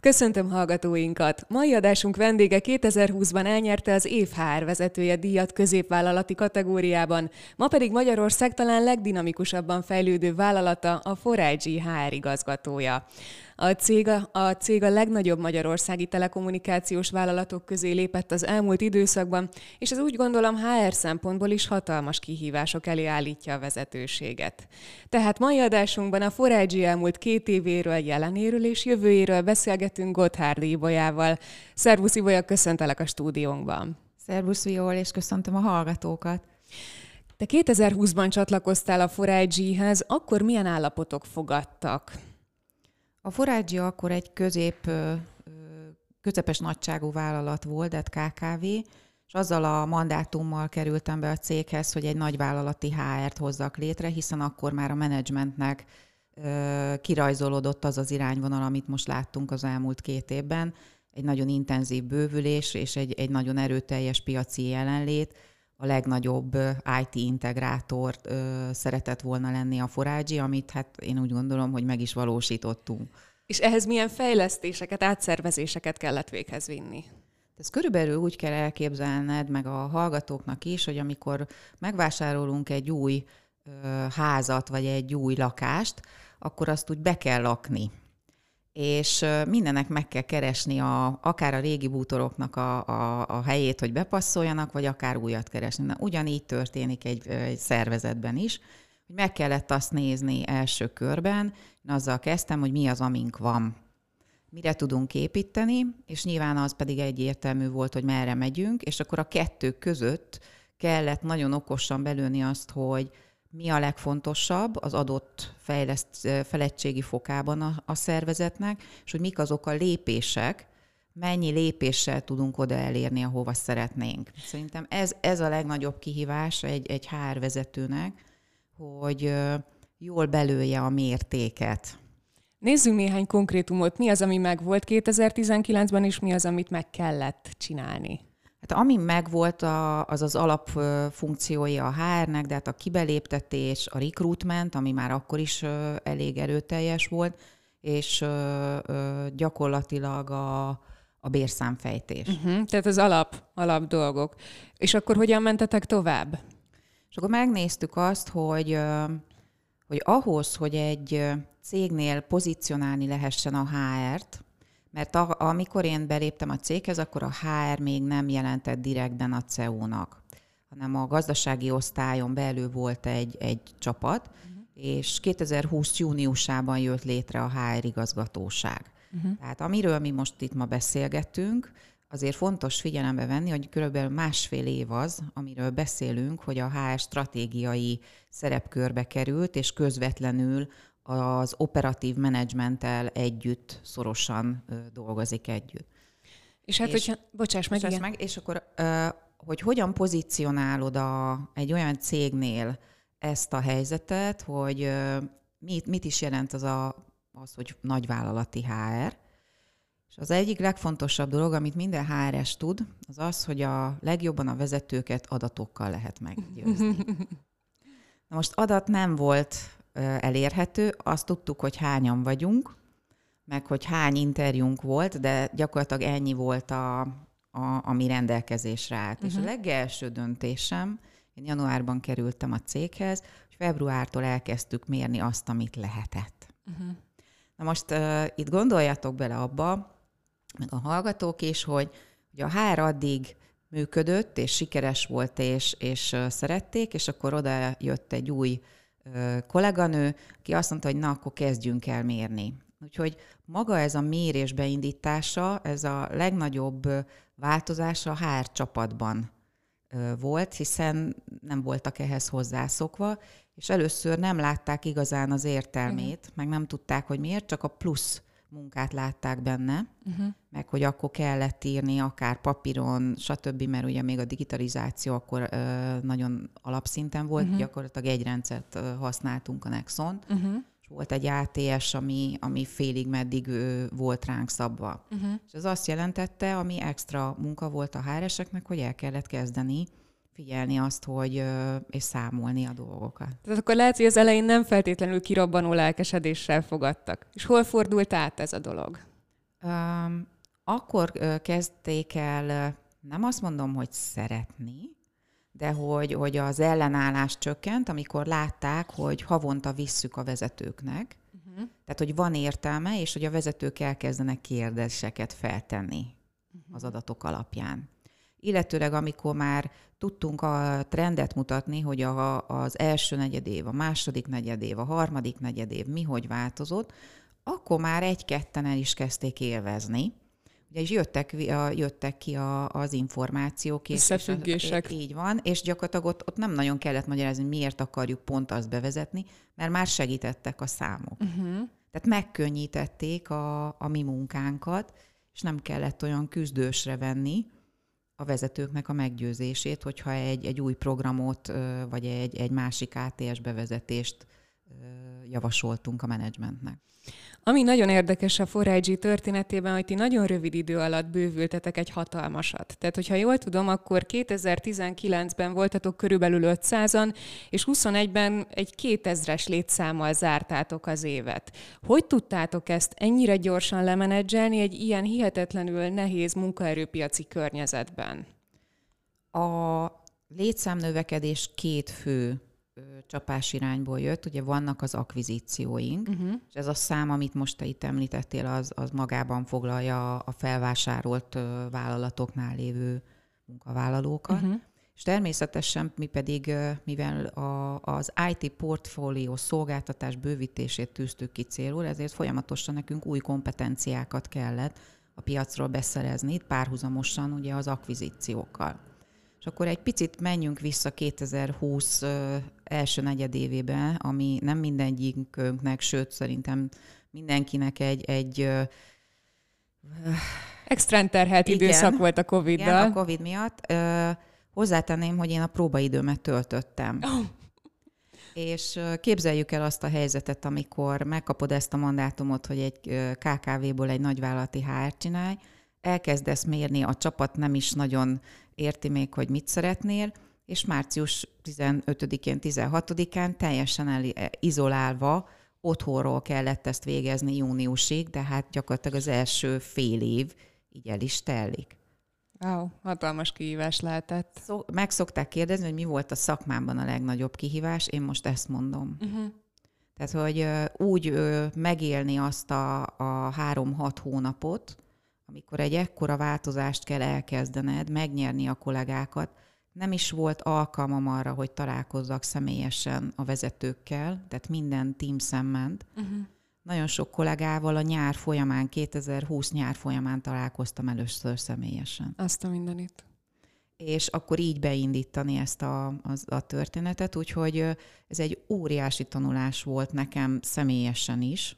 Köszöntöm hallgatóinkat! Mai adásunk vendége 2020-ban elnyerte az év HR vezetője díjat középvállalati kategóriában, ma pedig Magyarország talán legdinamikusabban fejlődő vállalata a Forage HR igazgatója. A cég a, a cég a legnagyobb magyarországi telekommunikációs vállalatok közé lépett az elmúlt időszakban, és ez úgy gondolom HR szempontból is hatalmas kihívások elé állítja a vezetőséget. Tehát mai adásunkban a Forage elmúlt két évéről, jelenéről és jövőjéről beszélgetünk Gotthard Ibolyával. Szervusz Ibolya, köszöntelek a stúdiónkban. Szervusz Viol, és köszöntöm a hallgatókat. Te 2020-ban csatlakoztál a Forage-hez, akkor milyen állapotok fogadtak? A Forágyi akkor egy közép, közepes nagyságú vállalat volt, tehát KKV, és azzal a mandátummal kerültem be a céghez, hogy egy nagyvállalati HR-t hozzak létre, hiszen akkor már a menedzsmentnek kirajzolódott az az irányvonal, amit most láttunk az elmúlt két évben, egy nagyon intenzív bővülés és egy, egy nagyon erőteljes piaci jelenlét, a legnagyobb IT integrátor szeretett volna lenni a Forágyi, amit hát én úgy gondolom, hogy meg is valósítottunk. És ehhez milyen fejlesztéseket, átszervezéseket kellett véghez vinni? Ez körülbelül úgy kell elképzelned, meg a hallgatóknak is, hogy amikor megvásárolunk egy új házat, vagy egy új lakást, akkor azt úgy be kell lakni és mindennek meg kell keresni a, akár a régi bútoroknak a, a, a helyét, hogy bepasszoljanak, vagy akár újat keresni. Na, ugyanígy történik egy, egy szervezetben is, hogy meg kellett azt nézni első körben, én azzal kezdtem, hogy mi az, amink van. Mire tudunk építeni, és nyilván az pedig egyértelmű volt, hogy merre megyünk, és akkor a kettő között kellett nagyon okosan belőni azt, hogy mi a legfontosabb az adott fejleszt, felettségi fokában a, a szervezetnek, és hogy mik azok a lépések, mennyi lépéssel tudunk oda elérni, ahova szeretnénk. Szerintem ez, ez a legnagyobb kihívás egy, egy HR vezetőnek, hogy jól belője a mértéket. Nézzünk néhány konkrétumot. Mi az, ami megvolt 2019-ben, és mi az, amit meg kellett csinálni? Hát ami megvolt, a, az az alapfunkciója a HR-nek, de hát a kibeléptetés, a recruitment, ami már akkor is elég erőteljes volt, és gyakorlatilag a, a bérszámfejtés. Uh-huh, tehát az alap, alap dolgok. És akkor hogyan mentetek tovább? És akkor megnéztük azt, hogy, hogy ahhoz, hogy egy cégnél pozícionálni lehessen a HR-t, mert a, amikor én beléptem a céghez, akkor a HR még nem jelentett direktben a CEO-nak, hanem a gazdasági osztályon belül volt egy, egy csapat, uh-huh. és 2020 júniusában jött létre a HR igazgatóság. Uh-huh. Tehát amiről mi most itt ma beszélgetünk, azért fontos figyelembe venni, hogy körülbelül másfél év az, amiről beszélünk, hogy a HR stratégiai szerepkörbe került, és közvetlenül az operatív menedzsmenttel együtt szorosan dolgozik együtt. És hát, és, hogyha, bocsáss meg, igen. meg, és akkor, hogy hogyan pozícionálod a, egy olyan cégnél ezt a helyzetet, hogy mit, mit is jelent az, a, az, hogy nagyvállalati HR, és az egyik legfontosabb dolog, amit minden HR-es tud, az az, hogy a legjobban a vezetőket adatokkal lehet meggyőzni. Na most adat nem volt elérhető. Azt tudtuk, hogy hányan vagyunk, meg hogy hány interjúnk volt, de gyakorlatilag ennyi volt a, a, ami rendelkezésre állt. Uh-huh. És a mhm. legelső döntésem, én januárban kerültem a céghez, és februártól elkezdtük mérni azt, amit lehetett. Uh-huh. Na most uh, itt gondoljatok bele abba, meg a hallgatók is, hogy, hogy a HR addig működött, és sikeres volt, és, és uh, szerették, és akkor oda jött egy új kolléganő, aki azt mondta, hogy na, akkor kezdjünk el mérni. Úgyhogy maga ez a mérés beindítása, ez a legnagyobb változás a HR csapatban volt, hiszen nem voltak ehhez hozzászokva, és először nem látták igazán az értelmét, uh-huh. meg nem tudták, hogy miért, csak a plusz munkát látták benne, uh-huh. meg hogy akkor kellett írni akár papíron, stb., mert ugye még a digitalizáció akkor ö, nagyon alapszinten volt, uh-huh. gyakorlatilag egy rendszert ö, használtunk a Nexon, uh-huh. és volt egy ATS, ami, ami félig meddig ö, volt ránk szabva. Uh-huh. És ez azt jelentette, ami extra munka volt a HR-eseknek, hogy el kellett kezdeni figyelni azt, hogy és számolni a dolgokat. Tehát akkor lehet, hogy az elején nem feltétlenül kirobbanó lelkesedéssel fogadtak. És hol fordult át ez a dolog? Um, akkor kezdték el, nem azt mondom, hogy szeretni, de hogy, hogy az ellenállás csökkent, amikor látták, hogy havonta visszük a vezetőknek, uh-huh. tehát hogy van értelme, és hogy a vezetők elkezdenek kérdéseket feltenni uh-huh. az adatok alapján. Illetőleg, amikor már tudtunk a trendet mutatni, hogy a, az első negyedév, a második negyedév, a harmadik negyedév mi hogy változott, akkor már egy-ketten el is kezdték élvezni. Ugye is jöttek, jöttek ki a, az információk. Összefüggések. És, így van, és gyakorlatilag ott, ott nem nagyon kellett magyarázni, hogy miért akarjuk pont azt bevezetni, mert már segítettek a számok. Uh-huh. Tehát megkönnyítették a, a mi munkánkat, és nem kellett olyan küzdősre venni a vezetőknek a meggyőzését, hogyha egy, egy új programot, vagy egy, egy másik ATS bevezetést javasoltunk a menedzsmentnek. Ami nagyon érdekes a 4 történetében, hogy ti nagyon rövid idő alatt bővültetek egy hatalmasat. Tehát, hogyha jól tudom, akkor 2019-ben voltatok körülbelül 500-an, és 21-ben egy 2000-es létszámmal zártátok az évet. Hogy tudtátok ezt ennyire gyorsan lemenedzselni egy ilyen hihetetlenül nehéz munkaerőpiaci környezetben? A létszámnövekedés két fő csapás irányból jött. Ugye vannak az akvizícióink, uh-huh. és ez a szám, amit most te itt említettél, az, az magában foglalja a felvásárolt vállalatoknál lévő munkavállalókat. Uh-huh. És természetesen mi pedig, mivel a, az IT portfólió szolgáltatás bővítését tűztük ki célul, ezért folyamatosan nekünk új kompetenciákat kellett a piacról beszerezni, párhuzamosan ugye az akvizíciókkal. És akkor egy picit menjünk vissza 2020 első negyedévébe, ami nem mindegyikünknek, sőt szerintem mindenkinek egy, egy Extrán terhelt igen, időszak volt a Covid-dal. Igen, a Covid miatt. hozzátenném, hogy én a próbaidőmet töltöttem. Oh. És képzeljük el azt a helyzetet, amikor megkapod ezt a mandátumot, hogy egy KKV-ból egy nagyvállalati HR csinálj, elkezdesz mérni, a csapat nem is nagyon érti még, hogy mit szeretnél, és március 15-én, 16-án teljesen el, izolálva otthonról kellett ezt végezni júniusig, de hát gyakorlatilag az első fél év így el is telik. Wow, hatalmas kihívás lehetett. Szó, meg szokták kérdezni, hogy mi volt a szakmámban a legnagyobb kihívás, én most ezt mondom. Uh-huh. Tehát, hogy úgy megélni azt a, a három-hat hónapot, amikor egy ekkora változást kell elkezdened, megnyerni a kollégákat, nem is volt alkalmam arra, hogy találkozzak személyesen a vezetőkkel, tehát minden team ment. Uh-huh. Nagyon sok kollégával a nyár folyamán, 2020 nyár folyamán találkoztam először személyesen. Azt a mindenit. És akkor így beindítani ezt a, a, a történetet, úgyhogy ez egy óriási tanulás volt nekem személyesen is,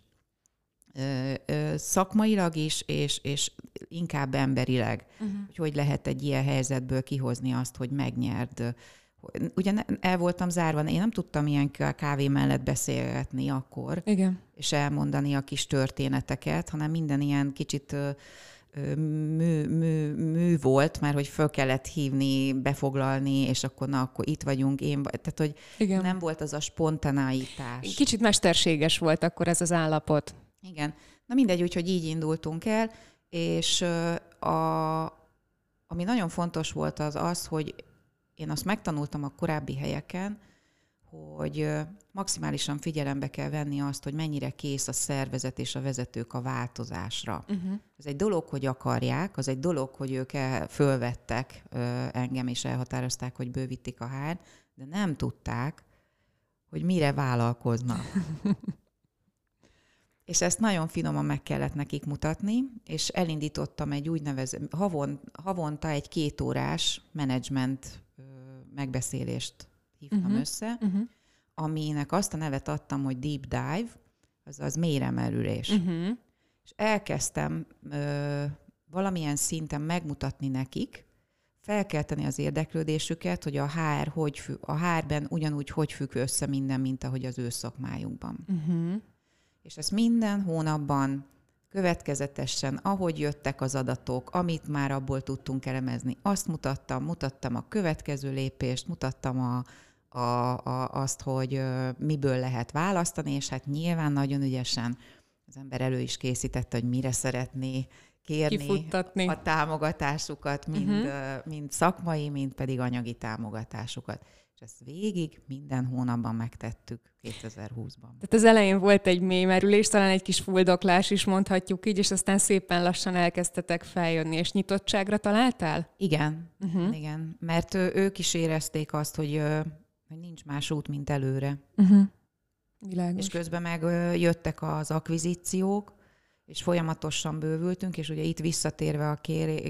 szakmailag is, és, és inkább emberileg, uh-huh. hogy hogy lehet egy ilyen helyzetből kihozni azt, hogy megnyerd. Ugye el voltam zárva, én nem tudtam ilyen kávé mellett beszélgetni akkor, Igen. és elmondani a kis történeteket, hanem minden ilyen kicsit mű, mű, mű volt, mert hogy föl kellett hívni, befoglalni, és akkor na, akkor itt vagyunk, én Tehát, hogy Igen. nem volt az a spontanáitás. Kicsit mesterséges volt akkor ez az állapot. Igen. Na mindegy, úgyhogy így indultunk el, és a, ami nagyon fontos volt az az, hogy én azt megtanultam a korábbi helyeken, hogy maximálisan figyelembe kell venni azt, hogy mennyire kész a szervezet és a vezetők a változásra. Uh-huh. Ez egy dolog, hogy akarják, az egy dolog, hogy ők el, fölvettek engem, és elhatározták, hogy bővítik a hár, de nem tudták, hogy mire vállalkoznak. És ezt nagyon finoman meg kellett nekik mutatni, és elindítottam egy úgynevezett, havon, havonta egy kétórás menedzsment megbeszélést hívtam uh-huh. össze, uh-huh. aminek azt a nevet adtam, hogy deep dive, azaz mélyremerülés. Uh-huh. És elkezdtem ö, valamilyen szinten megmutatni nekik, felkelteni az érdeklődésüket, hogy a HR, hogy függ, a HR-ben ugyanúgy hogy függ össze minden, mint ahogy az ő szakmájukban. Uh-huh és ezt minden hónapban következetesen, ahogy jöttek az adatok, amit már abból tudtunk elemezni, azt mutattam, mutattam a következő lépést, mutattam a, a, a, azt, hogy miből lehet választani, és hát nyilván nagyon ügyesen az ember elő is készítette, hogy mire szeretné kérni Kifuttatni. a támogatásukat, mind, uh-huh. mind szakmai, mind pedig anyagi támogatásukat. Ezt végig minden hónapban megtettük 2020-ban. Tehát az elején volt egy mély merülés, talán egy kis fuldoklás is mondhatjuk így, és aztán szépen lassan elkezdtetek feljönni, és nyitottságra találtál? Igen, uh-huh. igen, mert ők is érezték azt, hogy, hogy nincs más út, mint előre. Uh-huh. Világos. És közben meg jöttek az akvizíciók, és folyamatosan bővültünk, és ugye itt visszatérve a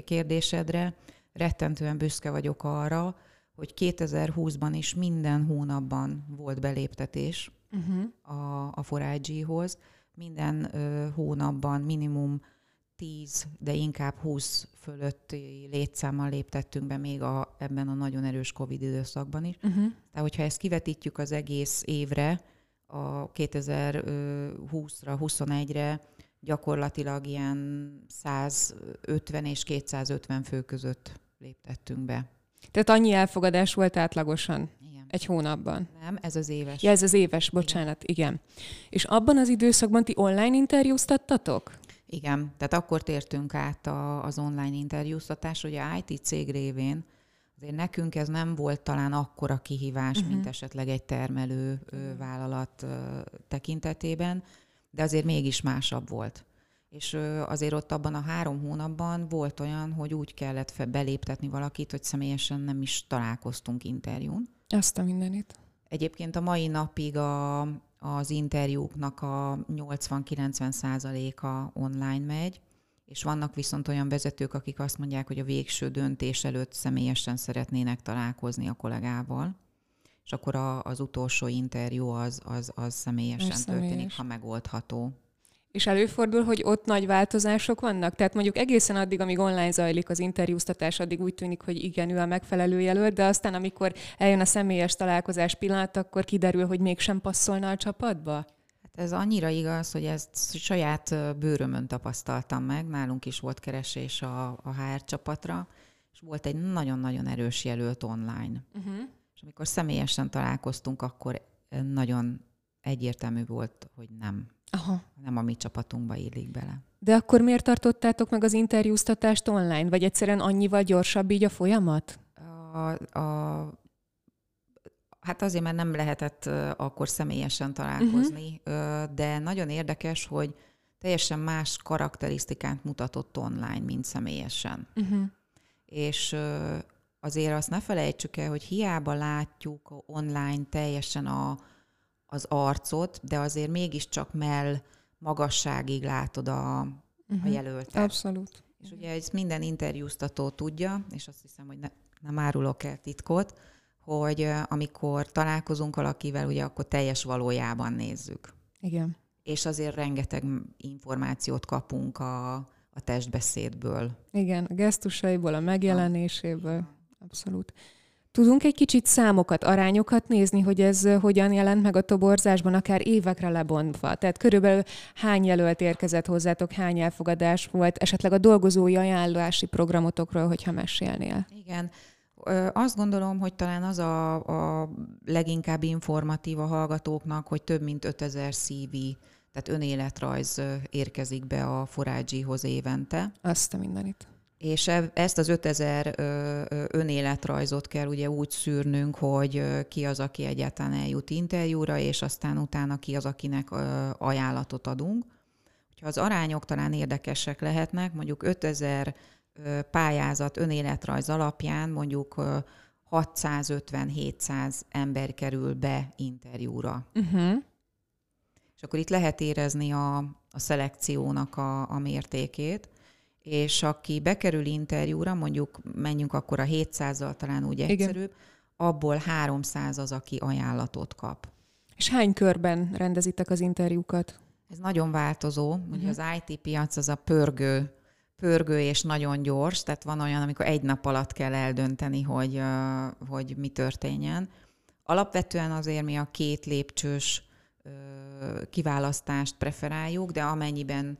kérdésedre, rettentően büszke vagyok arra, hogy 2020-ban is minden hónapban volt beléptetés uh-huh. a, a Forágyi-hoz. Minden ö, hónapban minimum 10, de inkább 20 fölötti létszámmal léptettünk be még a, ebben a nagyon erős Covid időszakban is. Uh-huh. Tehát, hogyha ezt kivetítjük az egész évre, a 2020-ra, 21-re, gyakorlatilag ilyen 150 és 250 fő között léptettünk be. Tehát annyi elfogadás volt átlagosan igen. egy hónapban? Nem, ez az éves. Ja, ez az éves, bocsánat, igen. igen. És abban az időszakban ti online interjúztattatok? Igen, tehát akkor tértünk át a, az online interjúztatás, ugye IT cég révén, azért nekünk ez nem volt talán akkora kihívás, uh-huh. mint esetleg egy termelő uh, vállalat uh, tekintetében, de azért mégis másabb volt. És azért ott abban a három hónapban volt olyan, hogy úgy kellett beléptetni valakit, hogy személyesen nem is találkoztunk interjún. Azt a mindenit. Egyébként a mai napig a, az interjúknak a 80-90 százaléka online megy, és vannak viszont olyan vezetők, akik azt mondják, hogy a végső döntés előtt személyesen szeretnének találkozni a kollégával és akkor a, az utolsó interjú az, az, az személyesen Ez történik, személyes. ha megoldható. És előfordul, hogy ott nagy változások vannak? Tehát mondjuk egészen addig, amíg online zajlik az interjúztatás, addig úgy tűnik, hogy igen, ő a megfelelő jelölt, de aztán, amikor eljön a személyes találkozás pillanat, akkor kiderül, hogy mégsem passzolna a csapatba? Hát ez annyira igaz, hogy ezt saját bőrömön tapasztaltam meg. Nálunk is volt keresés a, a HR csapatra, és volt egy nagyon-nagyon erős jelölt online. Uh-huh amikor személyesen találkoztunk, akkor nagyon egyértelmű volt, hogy nem. Aha. Nem a mi csapatunkba illik bele. De akkor miért tartottátok meg az interjúztatást online? Vagy egyszerűen annyival gyorsabb így a folyamat? A, a, hát azért, mert nem lehetett akkor személyesen találkozni, uh-huh. de nagyon érdekes, hogy teljesen más karakterisztikát mutatott online, mint személyesen. Uh-huh. És azért azt ne felejtsük el, hogy hiába látjuk online teljesen a, az arcot, de azért mégiscsak mell magasságig látod a, uh-huh. a mhm. jelöltet. Abszolút. És ugye ez minden interjúztató tudja, és azt hiszem, hogy ne, nem árulok el titkot, hogy amikor találkozunk valakivel, ugye akkor teljes valójában nézzük. Igen. És azért rengeteg információt kapunk a, a testbeszédből. Igen, a gesztusaiból, a megjelenéséből. Abszolút. Tudunk egy kicsit számokat, arányokat nézni, hogy ez hogyan jelent meg a toborzásban, akár évekre lebontva? Tehát körülbelül hány jelölt érkezett hozzátok, hány elfogadás volt, esetleg a dolgozói ajánlási programotokról, hogyha mesélnél? Igen. Azt gondolom, hogy talán az a, a leginkább informatív a hallgatóknak, hogy több mint 5000 CV, tehát önéletrajz érkezik be a forágyihoz évente. Azt a mindenit és ezt az 5000 önéletrajzot kell ugye úgy szűrnünk, hogy ki az, aki egyáltalán eljut interjúra, és aztán utána ki az, akinek ajánlatot adunk. Ha az arányok talán érdekesek lehetnek, mondjuk 5000 pályázat önéletrajz alapján mondjuk 650-700 ember kerül be interjúra. Uh-huh. És akkor itt lehet érezni a, a szelekciónak a, a mértékét és aki bekerül interjúra, mondjuk menjünk akkor a 700-zal talán úgy egyszerűbb, Igen. abból 300 az, aki ajánlatot kap. És hány körben rendezitek az interjúkat? Ez nagyon változó. Uh-huh. Ugye az IT piac az a pörgő, pörgő és nagyon gyors, tehát van olyan, amikor egy nap alatt kell eldönteni, hogy, hogy mi történjen. Alapvetően azért mi a két lépcsős kiválasztást preferáljuk, de amennyiben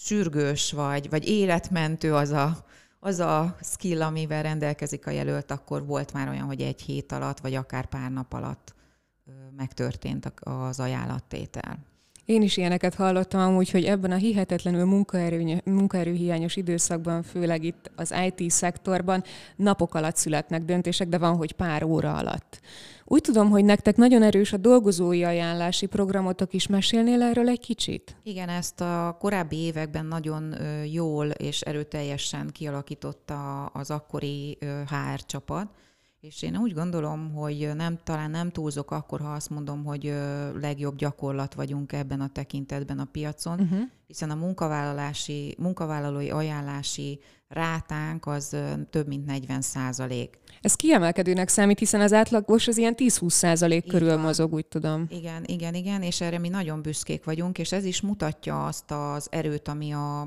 sürgős vagy, vagy életmentő az a, az a skill, amivel rendelkezik a jelölt, akkor volt már olyan, hogy egy hét alatt, vagy akár pár nap alatt megtörtént az ajánlattétel. Én is ilyeneket hallottam amúgy, hogy ebben a hihetetlenül munkaerő, munkaerőhiányos időszakban, főleg itt az IT szektorban napok alatt születnek döntések, de van, hogy pár óra alatt. Úgy tudom, hogy nektek nagyon erős a dolgozói ajánlási programotok is. Mesélnél erről egy kicsit? Igen, ezt a korábbi években nagyon jól és erőteljesen kialakította az akkori HR csapat és én úgy gondolom, hogy nem, talán nem túlzok akkor, ha azt mondom, hogy legjobb gyakorlat vagyunk ebben a tekintetben a piacon, uh-huh. hiszen a munkavállalási, munkavállalói ajánlási rátánk az több mint 40 százalék. Ez kiemelkedőnek számít, hiszen az átlagos az ilyen 10-20 százalék körül van. mozog, úgy tudom. Igen, igen, igen, és erre mi nagyon büszkék vagyunk, és ez is mutatja azt az erőt, ami a,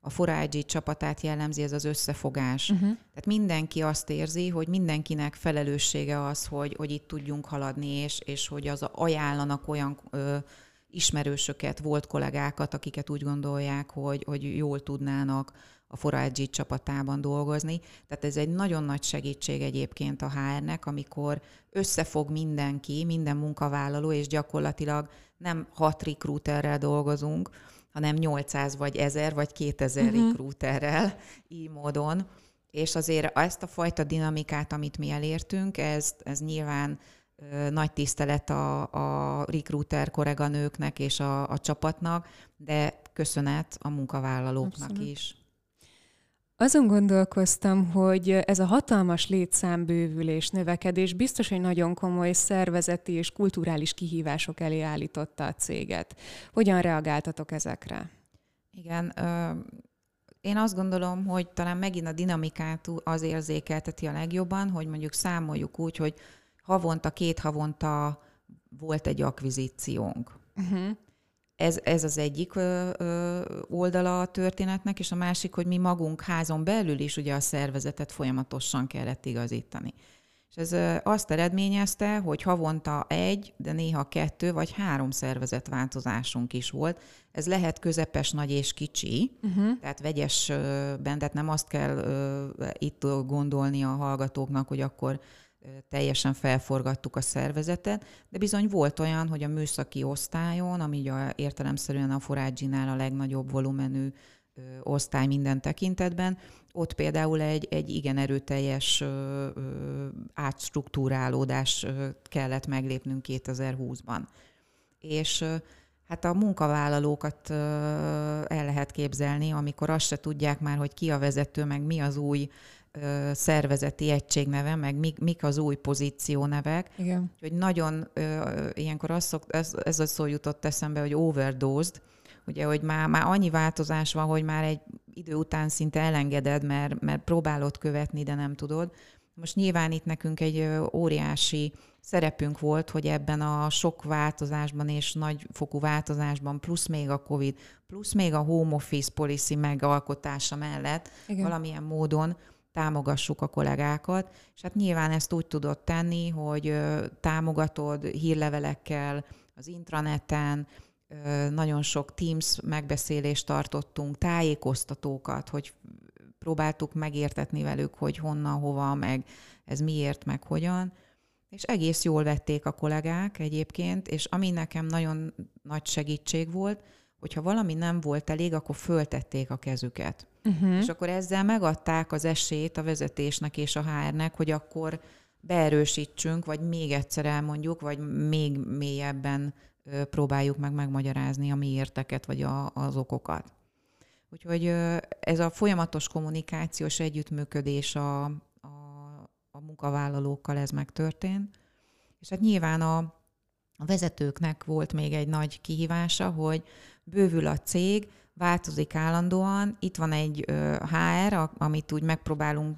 a Forágyi csapatát jellemzi ez az összefogás. Uh-huh. Tehát mindenki azt érzi, hogy mindenkinek felelőssége az, hogy, hogy itt tudjunk haladni, és, és hogy az ajánlanak olyan ö, ismerősöket, volt kollégákat, akiket úgy gondolják, hogy, hogy jól tudnának a Forágyi csapatában dolgozni. Tehát ez egy nagyon nagy segítség egyébként a HR-nek, amikor összefog mindenki, minden munkavállaló, és gyakorlatilag nem hat recruiterrel dolgozunk, hanem 800 vagy 1000 vagy 2000 uh-huh. recruiterrel így módon. És azért ezt a fajta dinamikát, amit mi elértünk, ez, ez nyilván nagy tisztelet a, a recruiter kolléganőknek és a, a csapatnak, de köszönet a munkavállalóknak Abszolút. is. Azon gondolkoztam, hogy ez a hatalmas létszámbővülés, növekedés biztos, hogy nagyon komoly szervezeti és kulturális kihívások elé állította a céget. Hogyan reagáltatok ezekre? Igen, én azt gondolom, hogy talán megint a dinamikát az érzékelteti a legjobban, hogy mondjuk számoljuk úgy, hogy havonta, két havonta volt egy akvizíciónk. Uh-huh. Ez, ez az egyik ö, ö, oldala a történetnek, és a másik, hogy mi magunk házon belül is ugye a szervezetet folyamatosan kellett igazítani. És ez ö, azt eredményezte, hogy havonta egy, de néha kettő vagy három szervezetváltozásunk is volt. Ez lehet közepes, nagy és kicsi, uh-huh. tehát vegyesben, tehát nem azt kell ö, itt gondolni a hallgatóknak, hogy akkor teljesen felforgattuk a szervezetet, de bizony volt olyan, hogy a műszaki osztályon, ami a, értelemszerűen a Forágynál a legnagyobb volumenű ö, osztály minden tekintetben, ott például egy, egy igen erőteljes ö, ö, átstruktúrálódás ö, kellett meglépnünk 2020-ban. És ö, Hát a munkavállalókat el lehet képzelni, amikor azt se tudják már, hogy ki a vezető, meg mi az új szervezeti egységneve, meg mik, mik az új pozíciónevek. Igen. Úgyhogy nagyon ilyenkor az szok, ez, ez a szó jutott eszembe, hogy overdosed, ugye, hogy már, már annyi változás van, hogy már egy idő után szinte elengeded, mert, mert próbálod követni, de nem tudod. Most nyilván itt nekünk egy óriási szerepünk volt, hogy ebben a sok változásban és nagy fokú változásban, plusz még a COVID, plusz még a home office policy megalkotása mellett Igen. valamilyen módon támogassuk a kollégákat, és hát nyilván ezt úgy tudod tenni, hogy támogatod hírlevelekkel, az intraneten, nagyon sok Teams megbeszélést tartottunk, tájékoztatókat, hogy próbáltuk megértetni velük, hogy honnan, hova, meg ez miért, meg hogyan. És egész jól vették a kollégák egyébként, és ami nekem nagyon nagy segítség volt, hogyha valami nem volt elég, akkor föltették a kezüket. Uh-huh. És akkor ezzel megadták az esélyt a vezetésnek és a HR-nek, hogy akkor beerősítsünk, vagy még egyszer elmondjuk, vagy még mélyebben próbáljuk meg megmagyarázni a miérteket, vagy a, az okokat. Úgyhogy ez a folyamatos kommunikációs együttműködés a, a, a munkavállalókkal ez megtörtént. És hát nyilván a, a vezetőknek volt még egy nagy kihívása, hogy bővül a cég, változik állandóan. Itt van egy HR, amit úgy megpróbálunk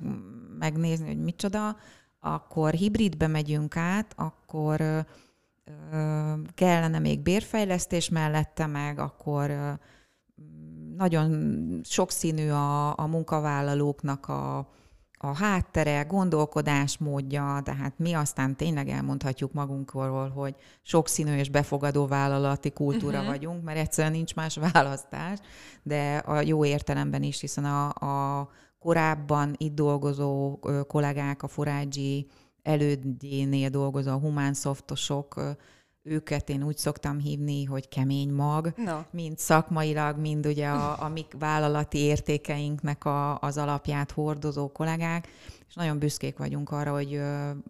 megnézni, hogy micsoda, akkor hibridbe megyünk át, akkor kellene még bérfejlesztés mellette, meg akkor nagyon sokszínű a, a munkavállalóknak a, a háttere, gondolkodásmódja, tehát mi aztán tényleg elmondhatjuk magunkról, hogy sokszínű és befogadó vállalati kultúra uh-huh. vagyunk, mert egyszerűen nincs más választás, de a jó értelemben is, hiszen a, a korábban itt dolgozó kollégák, a Forágyi elődjénél dolgozó a humán szoftosok, őket én úgy szoktam hívni, hogy kemény mag, no. mind szakmailag, mind ugye a, a mi vállalati értékeinknek a, az alapját hordozó kollégák, és nagyon büszkék vagyunk arra, hogy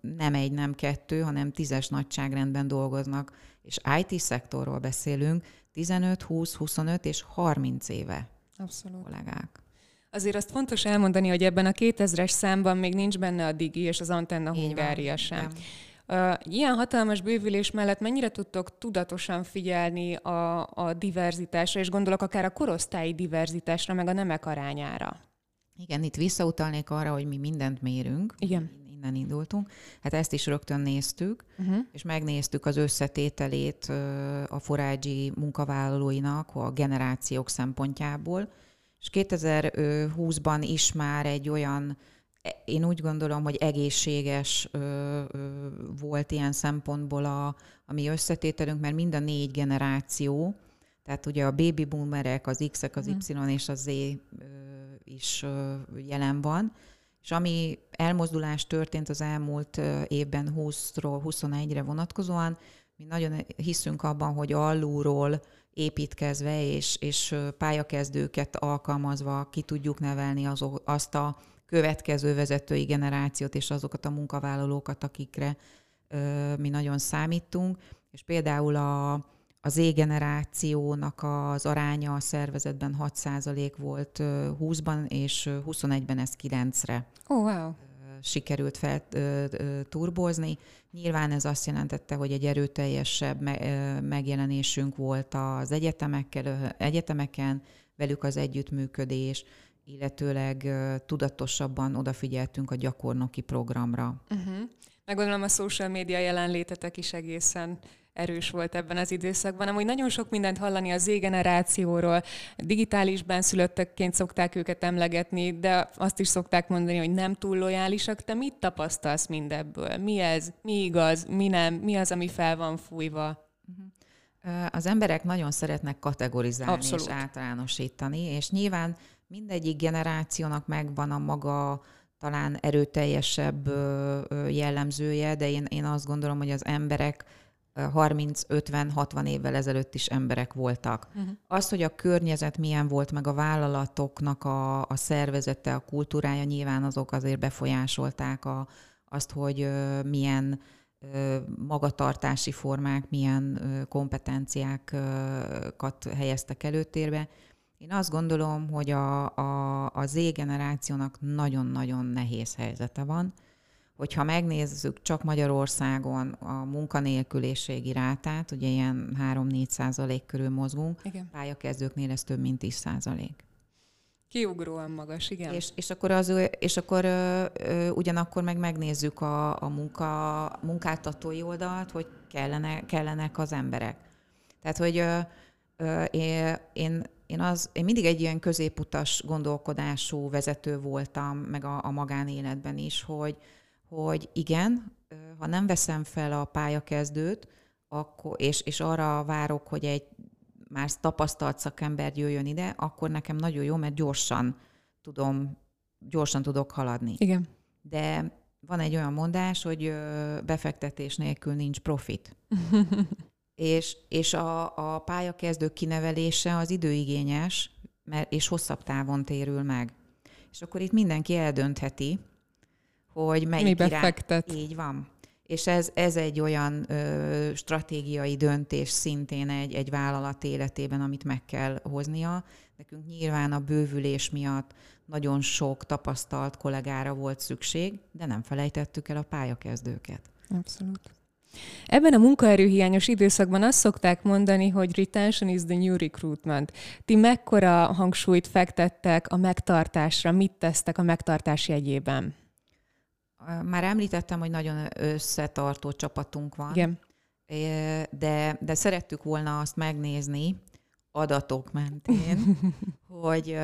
nem egy, nem kettő, hanem tízes nagyságrendben dolgoznak, és IT szektorról beszélünk, 15, 20, 25 és 30 éve Abszolút. kollégák. Azért azt fontos elmondani, hogy ebben a 2000-es számban még nincs benne a Digi és az Antenna Hungária sem. Igen. Ilyen hatalmas bővülés mellett mennyire tudtok tudatosan figyelni a, a diverzitásra, és gondolok akár a korosztályi diverzitásra, meg a nemek arányára? Igen, itt visszautalnék arra, hogy mi mindent mérünk. Igen. Innen indultunk. Hát ezt is rögtön néztük, uh-huh. és megnéztük az összetételét a forágyi munkavállalóinak a generációk szempontjából, és 2020-ban is már egy olyan én úgy gondolom, hogy egészséges ö, ö, volt ilyen szempontból a, a mi összetételünk, mert mind a négy generáció, tehát ugye a baby boomerek, az X-ek, az mm. Y és az Z ö, is ö, jelen van, és ami elmozdulás történt az elmúlt évben 20-ról 21-re vonatkozóan, mi nagyon hiszünk abban, hogy alulról építkezve és, és pályakezdőket alkalmazva ki tudjuk nevelni az, azt a következő vezetői generációt és azokat a munkavállalókat, akikre ö, mi nagyon számítunk. És például a, az E-generációnak az aránya a szervezetben 6% volt 20-ban, és 21-ben ez 9-re. Oh, wow sikerült fel turbozni. Nyilván ez azt jelentette, hogy egy erőteljesebb megjelenésünk volt az egyetemekkel, egyetemeken, velük az együttműködés, illetőleg tudatosabban odafigyeltünk a gyakornoki programra. Uh-huh. Meggondolom a social média jelenlétetek is egészen erős volt ebben az időszakban. Amúgy nagyon sok mindent hallani a Z-generációról, digitális benszülöttekként szokták őket emlegetni, de azt is szokták mondani, hogy nem túl lojálisak. Te mit tapasztalsz mindebből? Mi ez? Mi igaz? Mi nem? Mi az, ami fel van fújva? Uh-huh. Az emberek nagyon szeretnek kategorizálni Abszolút. és általánosítani, és nyilván mindegyik generációnak megvan a maga talán erőteljesebb jellemzője, de én, én azt gondolom, hogy az emberek 30-50-60 évvel ezelőtt is emberek voltak. Uh-huh. Az, hogy a környezet milyen volt, meg a vállalatoknak a, a szervezete, a kultúrája, nyilván azok azért befolyásolták a, azt, hogy milyen magatartási formák, milyen kompetenciákat helyeztek előtérbe. Én azt gondolom, hogy a, a, a Z generációnak nagyon-nagyon nehéz helyzete van. Hogyha megnézzük csak Magyarországon a munkanélküliségi rátát, ugye ilyen 3-4 százalék körül mozgunk, igen. pályakezdőknél ez több mint 10 százalék. Kiugróan magas, igen. És, és akkor, az, és akkor ö, ö, ugyanakkor meg megnézzük a, a munka, munkáltatói oldalt, hogy kellene, kellenek az emberek. Tehát, hogy ö, ö, én én, az, én mindig egy ilyen középutas gondolkodású vezető voltam, meg a, a magánéletben is, hogy, hogy igen, ha nem veszem fel a pályakezdőt, akkor, és, és arra várok, hogy egy már tapasztalt szakember jöjjön ide, akkor nekem nagyon jó, mert gyorsan tudom, gyorsan tudok haladni. Igen. De van egy olyan mondás, hogy befektetés nélkül nincs profit. és, és a, a pályakezdő kinevelése az időigényes, mert, és hosszabb távon térül meg. És akkor itt mindenki eldöntheti, hogy melyik Mibe irány... fektet. Így van. És ez, ez egy olyan ö, stratégiai döntés szintén egy, egy vállalat életében, amit meg kell hoznia. Nekünk nyilván a bővülés miatt nagyon sok tapasztalt kollégára volt szükség, de nem felejtettük el a pályakezdőket. Abszolút. Ebben a munkaerőhiányos időszakban azt szokták mondani, hogy retention is the new recruitment. Ti mekkora hangsúlyt fektettek a megtartásra, mit tesztek a megtartás jegyében? Már említettem, hogy nagyon összetartó csapatunk van. Igen. De, de szerettük volna azt megnézni adatok mentén, hogy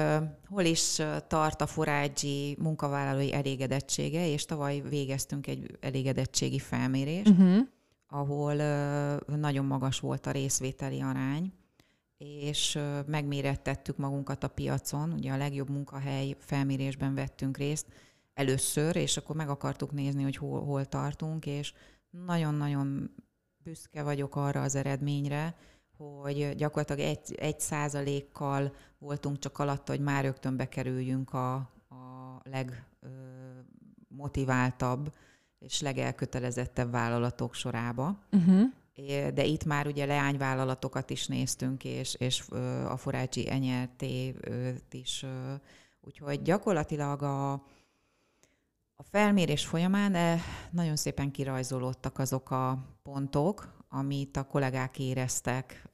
hol is tart a forágyi munkavállalói elégedettsége, és tavaly végeztünk egy elégedettségi felmérést, uh-huh ahol nagyon magas volt a részvételi arány, és megmérettettük magunkat a piacon, ugye a legjobb munkahely felmérésben vettünk részt először, és akkor meg akartuk nézni, hogy hol, hol tartunk, és nagyon-nagyon büszke vagyok arra az eredményre, hogy gyakorlatilag egy, egy százalékkal voltunk csak alatt, hogy már rögtön bekerüljünk a, a legmotiváltabb és legelkötelezettebb vállalatok sorába. Uh-huh. De itt már ugye leányvállalatokat is néztünk, és, és a Forácsi Enyertét is. Úgyhogy gyakorlatilag a, a felmérés folyamán nagyon szépen kirajzolódtak azok a pontok, amit a kollégák éreztek,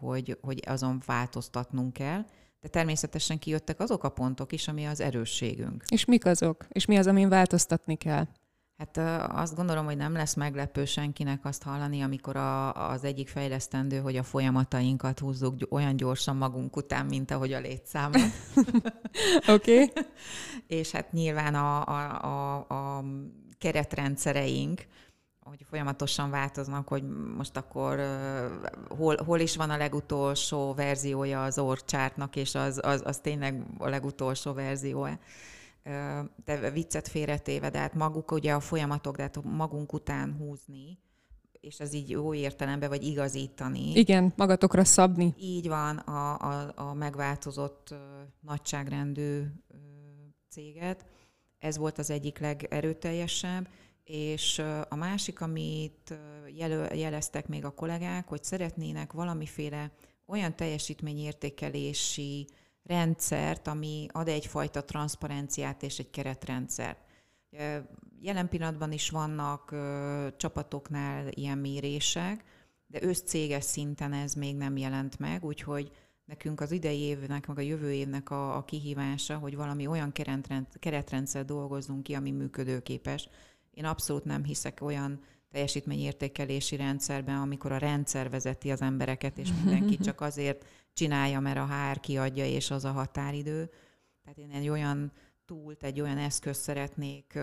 hogy, hogy azon változtatnunk kell. De természetesen kijöttek azok a pontok is, ami az erősségünk. És mik azok? És mi az, amin változtatni kell? Hát azt gondolom, hogy nem lesz meglepő senkinek azt hallani, amikor a, az egyik fejlesztendő, hogy a folyamatainkat húzzuk olyan gyorsan magunk után, mint ahogy a létszámot. Oké. okay. És hát nyilván a, a, a, a keretrendszereink, hogy folyamatosan változnak, hogy most akkor uh, hol, hol is van a legutolsó verziója az orcsártnak, és az, az, az tényleg a legutolsó verziója de viccet félretéve, de hát maguk ugye a folyamatok, de hát magunk után húzni, és ez így jó értelemben, vagy igazítani. Igen, magatokra szabni. Így van a, a, a megváltozott nagyságrendű céget. Ez volt az egyik legerőteljesebb, és a másik, amit jelö, jeleztek még a kollégák, hogy szeretnének valamiféle olyan teljesítményértékelési rendszert, ami ad egyfajta transzparenciát és egy keretrendszert. Jelen pillanatban is vannak csapatoknál ilyen mérések, de összcéges szinten ez még nem jelent meg, úgyhogy nekünk az idei évnek, meg a jövő évnek a, a kihívása, hogy valami olyan keretrendszer dolgozzunk ki, ami működőképes. Én abszolút nem hiszek olyan teljesítményértékelési rendszerben, amikor a rendszer vezeti az embereket, és mindenki csak azért csinálja, mert a HR kiadja, és az a határidő. Tehát én egy olyan túlt, egy olyan eszközt szeretnék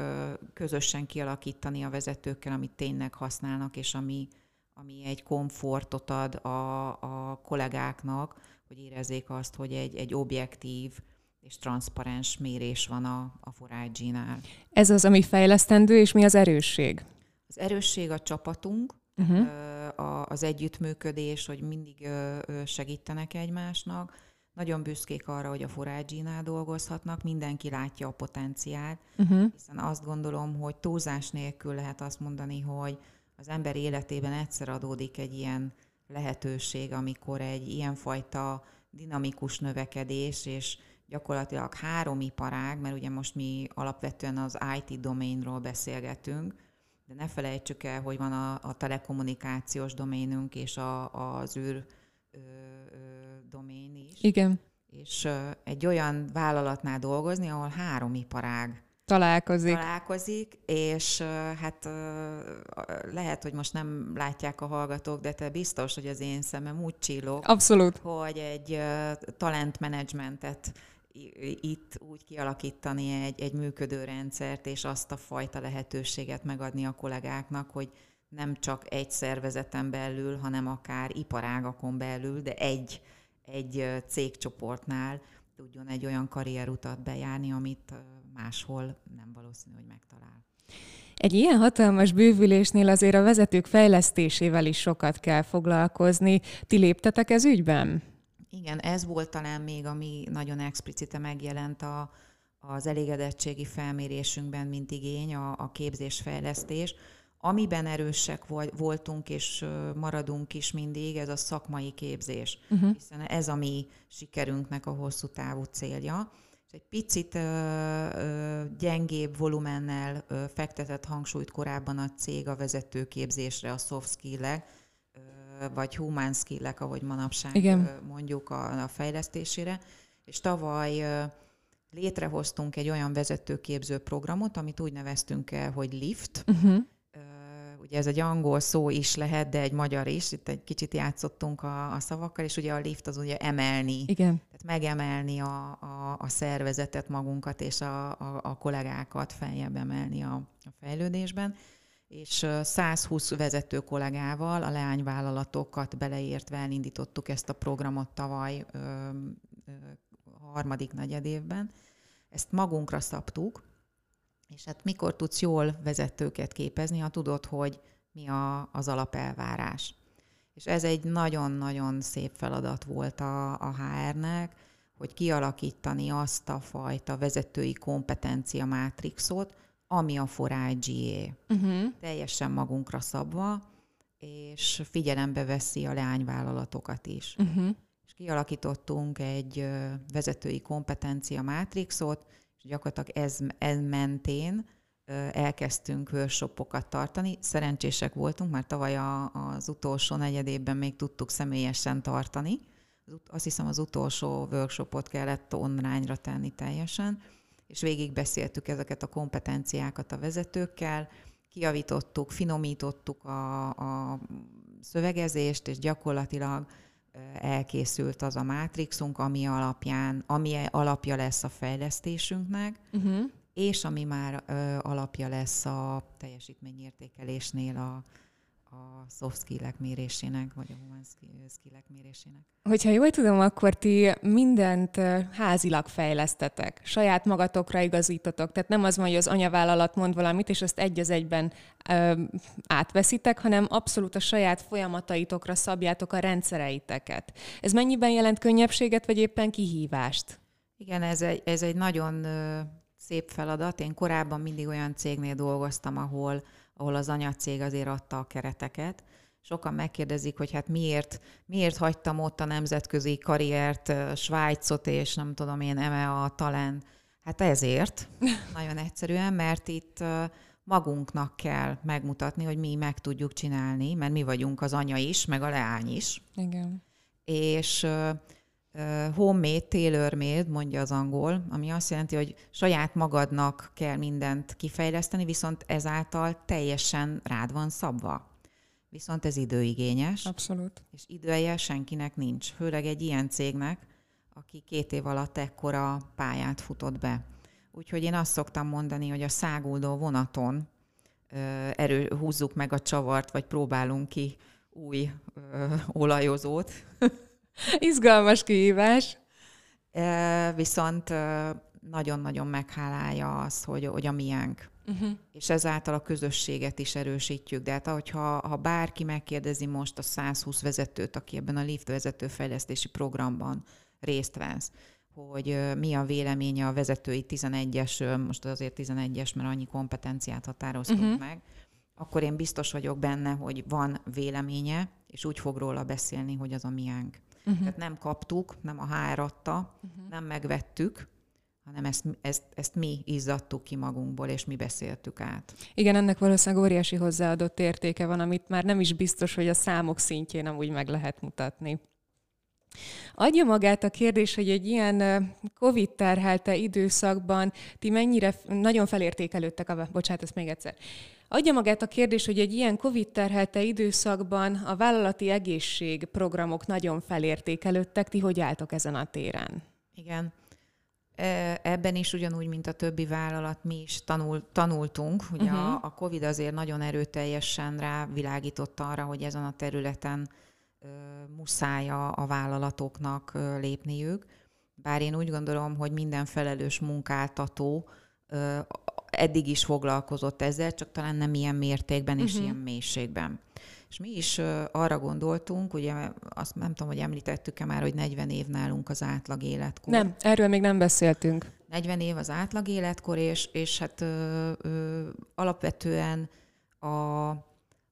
közösen kialakítani a vezetőkkel, amit tényleg használnak, és ami, ami egy komfortot ad a, a kollégáknak, hogy érezzék azt, hogy egy, egy objektív és transzparens mérés van a, a Forage-nál. Ez az, ami fejlesztendő, és mi az erősség? Az erősség a csapatunk, uh-huh. Az együttműködés, hogy mindig segítenek egymásnak. Nagyon büszkék arra, hogy a forage dolgozhatnak, mindenki látja a potenciált, uh-huh. hiszen azt gondolom, hogy túlzás nélkül lehet azt mondani, hogy az ember életében egyszer adódik egy ilyen lehetőség, amikor egy ilyenfajta dinamikus növekedés, és gyakorlatilag három iparág, mert ugye most mi alapvetően az IT domainról beszélgetünk, de ne felejtsük el, hogy van a, a telekommunikációs doménünk és a, az űr ö, ö, domén is. Igen. És ö, egy olyan vállalatnál dolgozni, ahol három iparág találkozik. Találkozik, és hát lehet, hogy most nem látják a hallgatók, de te biztos, hogy az én szemem úgy csillog, Abszolút. hogy egy talentmenedzsmentet itt úgy kialakítani egy, egy működő rendszert, és azt a fajta lehetőséget megadni a kollégáknak, hogy nem csak egy szervezeten belül, hanem akár iparágakon belül, de egy, egy cégcsoportnál tudjon egy olyan karrierutat bejárni, amit máshol nem valószínű, hogy megtalál. Egy ilyen hatalmas bővülésnél azért a vezetők fejlesztésével is sokat kell foglalkozni. Ti léptetek ez ügyben? Igen, ez volt talán még, ami nagyon explicite megjelent a, az elégedettségi felmérésünkben, mint igény, a, a képzésfejlesztés. Amiben erősek voltunk és maradunk is mindig, ez a szakmai képzés, uh-huh. hiszen ez a mi sikerünknek a hosszú távú célja. És egy picit ö, ö, gyengébb volumennel ö, fektetett hangsúlyt korábban a cég a vezetőképzésre, a soft skill vagy human skill ahogy manapság Igen. mondjuk a, a fejlesztésére. És tavaly létrehoztunk egy olyan vezetőképző programot, amit úgy neveztünk el, hogy LIFT. Uh-huh. Ugye ez egy angol szó is lehet, de egy magyar is. Itt egy kicsit játszottunk a, a szavakkal, és ugye a lift az ugye emelni. Igen. Tehát megemelni a, a, a szervezetet, magunkat és a, a, a kollégákat feljebb emelni a, a fejlődésben és 120 vezető kollégával, a leányvállalatokat beleértve elindítottuk ezt a programot tavaly ö, ö, harmadik negyedévben. Ezt magunkra szabtuk, és hát mikor tudsz jól vezetőket képezni, ha tudod, hogy mi a, az alapelvárás. És ez egy nagyon-nagyon szép feladat volt a, a HR-nek, hogy kialakítani azt a fajta vezetői kompetencia mátrixot, ami a for IGA. Uh-huh. Teljesen magunkra szabva, és figyelembe veszi a leányvállalatokat is. Uh-huh. És kialakítottunk egy vezetői kompetencia mátrixot, és gyakorlatilag ez, ez mentén elkezdtünk workshopokat tartani. Szerencsések voltunk, mert tavaly a, az utolsó negyedében még tudtuk személyesen tartani. Azt hiszem az utolsó workshopot kellett online-ra tenni teljesen, és végig beszéltük ezeket a kompetenciákat a vezetőkkel, kiavítottuk, finomítottuk a, a szövegezést, és gyakorlatilag elkészült az a mátrixunk, ami alapján, ami alapja lesz a fejlesztésünknek, uh-huh és ami már ö, alapja lesz a teljesítményértékelésnél a, a soft skill mérésének, vagy a human skill mérésének. Hogyha jól tudom, akkor ti mindent házilag fejlesztetek, saját magatokra igazítotok, tehát nem az van, hogy az anyavállalat mond valamit, és azt egy az egyben ö, átveszitek, hanem abszolút a saját folyamataitokra szabjátok a rendszereiteket. Ez mennyiben jelent könnyebbséget, vagy éppen kihívást? Igen, ez egy, ez egy nagyon szép feladat. Én korábban mindig olyan cégnél dolgoztam, ahol, ahol az anyacég azért adta a kereteket. Sokan megkérdezik, hogy hát miért, miért hagytam ott a nemzetközi karriert, Svájcot és nem tudom én, a Talent. Hát ezért, nagyon egyszerűen, mert itt magunknak kell megmutatni, hogy mi meg tudjuk csinálni, mert mi vagyunk az anya is, meg a leány is. Igen. És homemade, tailor-made, mondja az angol, ami azt jelenti, hogy saját magadnak kell mindent kifejleszteni, viszont ezáltal teljesen rád van szabva. Viszont ez időigényes. Abszolút. És idője senkinek nincs, főleg egy ilyen cégnek, aki két év alatt ekkora pályát futott be. Úgyhogy én azt szoktam mondani, hogy a száguldó vonaton erő, húzzuk meg a csavart, vagy próbálunk ki új ö, olajozót, Izgalmas kihívás. Viszont nagyon-nagyon meghálálja az, hogy, hogy a miénk. Uh-huh. És ezáltal a közösséget is erősítjük. De hát hogyha ha bárki megkérdezi most a 120 vezetőt, aki ebben a Lift vezető fejlesztési programban részt vesz, hogy mi a véleménye a vezetői 11-es, most azért 11-es, mert annyi kompetenciát határoztunk uh-huh. meg, akkor én biztos vagyok benne, hogy van véleménye, és úgy fog róla beszélni, hogy az a miénk. Uh-huh. Tehát nem kaptuk, nem a HR adta, uh-huh. nem megvettük, hanem ezt, ezt, ezt mi izzadtuk ki magunkból, és mi beszéltük át. Igen, ennek valószínűleg óriási hozzáadott értéke van, amit már nem is biztos, hogy a számok szintjén amúgy meg lehet mutatni. Adja magát a kérdés, hogy egy ilyen COVID terhelte időszakban ti mennyire nagyon felértékelődtek, a, bocsánat, ezt még egyszer. Adja magát a kérdés, hogy egy ilyen COVID terhelte időszakban a vállalati egészségprogramok nagyon felértékelődtek. Ti hogy álltok ezen a téren? Igen. Ebben is ugyanúgy, mint a többi vállalat, mi is tanul, tanultunk. Ugye uh-huh. a, a COVID azért nagyon erőteljesen rávilágította arra, hogy ezen a területen muszáj a, vállalatoknak lépniük. Bár én úgy gondolom, hogy minden felelős munkáltató eddig is foglalkozott ezzel, csak talán nem ilyen mértékben és uh-huh. ilyen mélységben. És mi is arra gondoltunk, ugye azt nem tudom, hogy említettük-e már, hogy 40 év nálunk az átlag életkor. Nem, erről még nem beszéltünk. 40 év az átlag életkor, és, és hát ö, ö, alapvetően a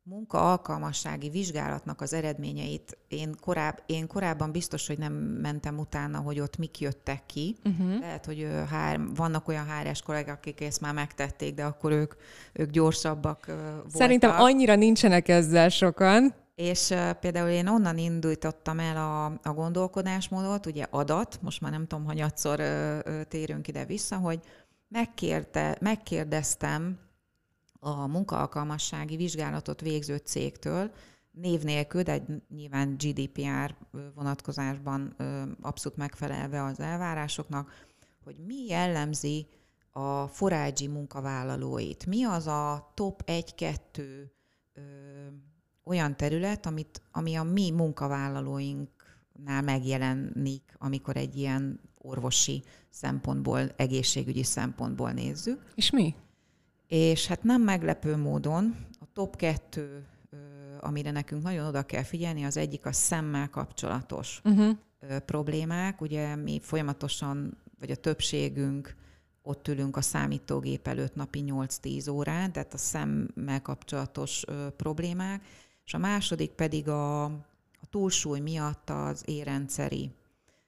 munka alkalmassági vizsgálatnak az eredményeit én, koráb, én korábban biztos, hogy nem mentem utána, hogy ott mik jöttek ki. Uh-huh. Lehet, hogy hár, vannak olyan HRS kollégák, akik ezt már megtették, de akkor ők, ők gyorsabbak voltak. Szerintem annyira nincsenek ezzel sokan. És uh, például én onnan indítottam el a, a gondolkodásmódot, ugye adat, most már nem tudom, hogy nyolcszor uh, térünk ide-vissza, hogy megkérte, megkérdeztem a munkaalkalmassági vizsgálatot végző cégtől, név nélkül, de nyilván GDPR vonatkozásban abszolút megfelelve az elvárásoknak, hogy mi jellemzi a forágyi munkavállalóit. Mi az a top 1-2 olyan terület, amit, ami a mi munkavállalóinknál megjelenik, amikor egy ilyen orvosi szempontból, egészségügyi szempontból nézzük. És mi? És hát nem meglepő módon a top kettő, amire nekünk nagyon oda kell figyelni, az egyik a szemmel kapcsolatos uh-huh. problémák. Ugye mi folyamatosan, vagy a többségünk ott ülünk a számítógép előtt napi 8-10 órán, tehát a szemmel kapcsolatos problémák, és a második pedig a, a túlsúly miatt az érrendszeri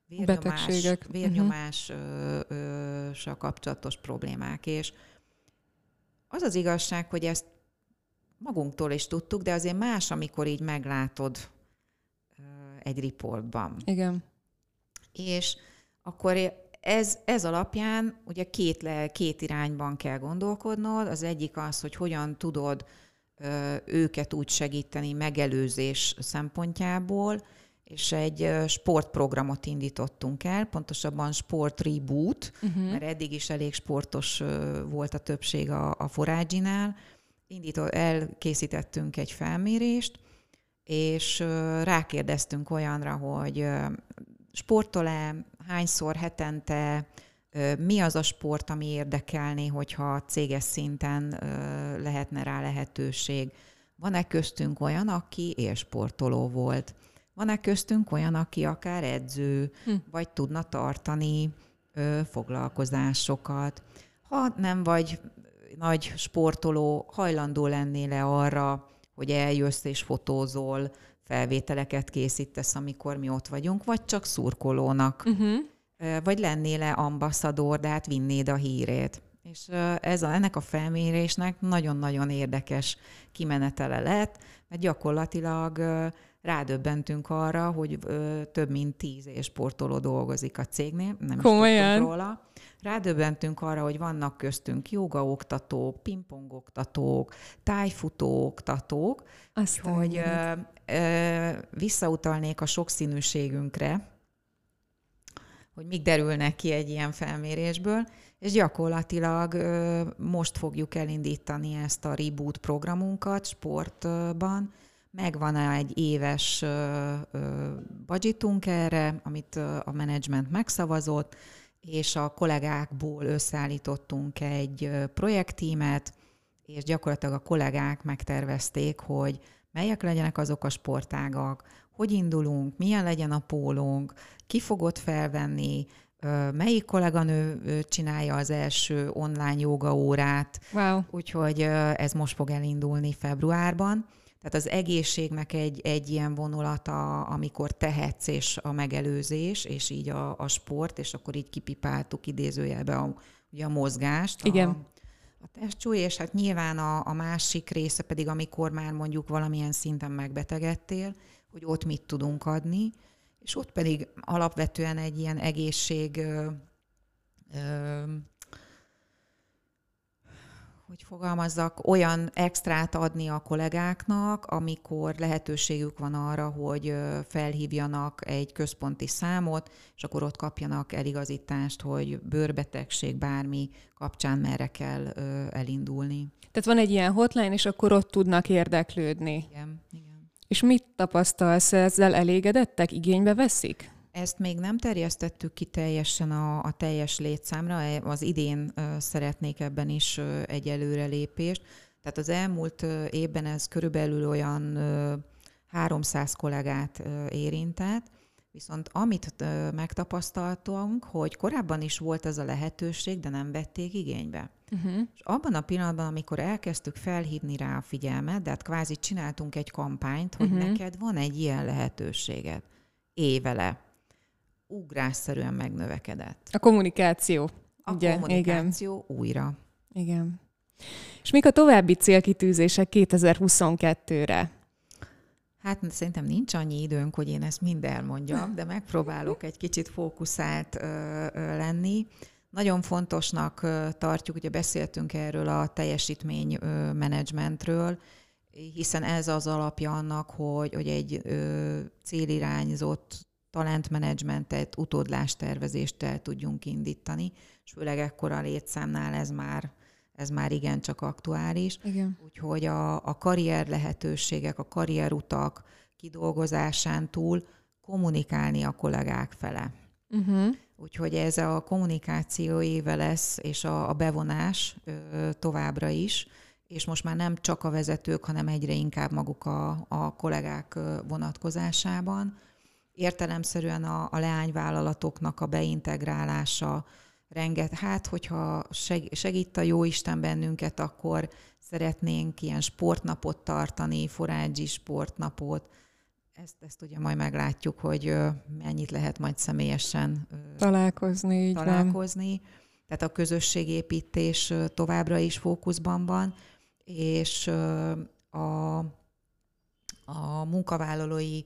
vérnyomás, vérnyomással uh-huh. kapcsolatos problémák. És az az igazság, hogy ezt magunktól is tudtuk, de azért más, amikor így meglátod egy riportban. Igen. És akkor ez, ez alapján ugye két, le, két irányban kell gondolkodnod. Az egyik az, hogy hogyan tudod őket úgy segíteni megelőzés szempontjából, és egy sportprogramot indítottunk el, pontosabban Sport Reboot, uh-huh. mert eddig is elég sportos volt a többség a, a forágyinál. Indított, elkészítettünk egy felmérést, és rákérdeztünk olyanra, hogy sportol-e, hányszor hetente, mi az a sport, ami érdekelné, hogyha céges szinten lehetne rá lehetőség. Van-e köztünk olyan, aki élsportoló volt? Van-e köztünk olyan, aki akár edző, hm. vagy tudna tartani ö, foglalkozásokat? Ha nem vagy nagy sportoló, hajlandó lennél-e arra, hogy eljössz és fotózol, felvételeket készítesz, amikor mi ott vagyunk, vagy csak szurkolónak, uh-huh. vagy lennél-e ambasszador, de hát vinnéd a hírét. És ez a, ennek a felmérésnek nagyon-nagyon érdekes kimenetele lett, mert gyakorlatilag rádöbbentünk arra, hogy ö, több mint tíz és sportoló dolgozik a cégnél, nem Komolyan. is róla. Rádöbbentünk arra, hogy vannak köztünk jogaoktatók, pingpongoktatók, tájfutóoktatók, Aztán hogy ö, ö, visszautalnék a sokszínűségünkre, hogy mik derülnek ki egy ilyen felmérésből, és gyakorlatilag ö, most fogjuk elindítani ezt a reboot programunkat sportban, megvan egy éves budgetunk erre, amit a menedzsment megszavazott, és a kollégákból összeállítottunk egy projektímet, és gyakorlatilag a kollégák megtervezték, hogy melyek legyenek azok a sportágak, hogy indulunk, milyen legyen a pólónk, ki fogod felvenni, melyik kolléganő csinálja az első online joga órát. Wow. Úgyhogy ez most fog elindulni februárban. Tehát az egészségnek egy, egy ilyen vonulata, amikor tehetsz, és a megelőzés, és így a, a sport, és akkor így kipipáltuk idézőjelbe a, ugye a mozgást. Igen. A, a testsúly, és hát nyilván a, a másik része pedig, amikor már mondjuk valamilyen szinten megbetegedtél, hogy ott mit tudunk adni, és ott pedig alapvetően egy ilyen egészség ö, ö, hogy fogalmazzak, olyan extrát adni a kollégáknak, amikor lehetőségük van arra, hogy felhívjanak egy központi számot, és akkor ott kapjanak eligazítást, hogy bőrbetegség bármi kapcsán merre kell elindulni. Tehát van egy ilyen hotline, és akkor ott tudnak érdeklődni. Igen, igen. És mit tapasztalsz ezzel? Elégedettek? Igénybe veszik? Ezt még nem terjesztettük ki teljesen a, a teljes létszámra, e, az idén szeretnék ebben is egy előrelépést. Tehát az elmúlt évben ez körülbelül olyan 300 kollégát érintett, viszont amit megtapasztaltunk, hogy korábban is volt ez a lehetőség, de nem vették igénybe. Uh-huh. És abban a pillanatban, amikor elkezdtük felhívni rá a figyelmet, de hát kvázi csináltunk egy kampányt, hogy uh-huh. neked van egy ilyen lehetőséged évele ugrásszerűen megnövekedett. A kommunikáció. A ugye? kommunikáció Igen. újra. Igen. És mik a további célkitűzések 2022-re? Hát szerintem nincs annyi időnk, hogy én ezt mind elmondjam, de megpróbálok egy kicsit fókuszált ö, ö, lenni. Nagyon fontosnak ö, tartjuk, ugye beszéltünk erről a teljesítmény ö, menedzsmentről, hiszen ez az alapja annak, hogy, hogy egy ö, célirányzott talentmenedzsmentet, utódlástervezést el tudjunk indítani, és főleg ekkora létszámnál ez már, ez már igencsak aktuális. Igen. Úgyhogy a, a karrier lehetőségek, a karrierutak kidolgozásán túl kommunikálni a kollégák fele. Uh-huh. Úgyhogy ez a kommunikáció éve lesz, és a, a bevonás ö, továbbra is, és most már nem csak a vezetők, hanem egyre inkább maguk a, a kollégák vonatkozásában. Értelemszerűen a, a leányvállalatoknak a beintegrálása, renget, hát hogyha segít a jó Isten bennünket, akkor szeretnénk ilyen sportnapot tartani, forágyi sportnapot, ezt, ezt ugye majd meglátjuk, hogy mennyit lehet majd személyesen találkozni. Így találkozni. Van. Tehát a közösségépítés továbbra is fókuszban van, és a, a munkavállalói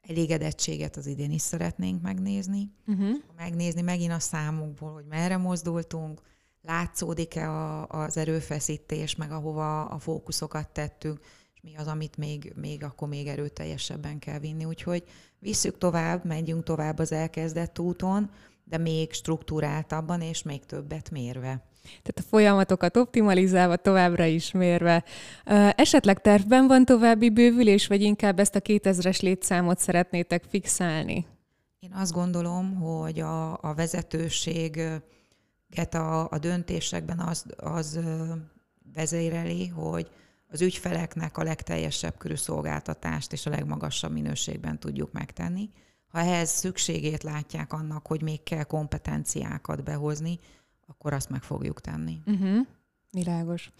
elégedettséget az idén is szeretnénk megnézni. Uh-huh. Megnézni megint a számokból, hogy merre mozdultunk, látszódik-e a, az erőfeszítés, meg ahova a fókuszokat tettünk, és mi az, amit még, még akkor még erőteljesebben kell vinni. Úgyhogy visszük tovább, megyünk tovább az elkezdett úton, de még struktúráltabban és még többet mérve. Tehát a folyamatokat optimalizálva, továbbra is mérve. Esetleg tervben van további bővülés, vagy inkább ezt a 2000-es létszámot szeretnétek fixálni? Én azt gondolom, hogy a, a vezetőséget a, a döntésekben az, az vezéreli, hogy az ügyfeleknek a legteljesebb körű szolgáltatást és a legmagasabb minőségben tudjuk megtenni. Ha ehhez szükségét látják annak, hogy még kell kompetenciákat behozni, akkor azt meg fogjuk tenni. Uh-huh. Világos.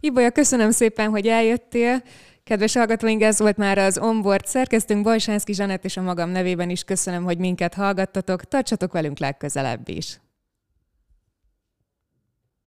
Ibolya, köszönöm szépen, hogy eljöttél. Kedves hallgatóink, ez volt már az Onboard szerkesztünk, Bajsánszki Zsanett és a magam nevében is köszönöm, hogy minket hallgattatok. Tartsatok velünk legközelebb is.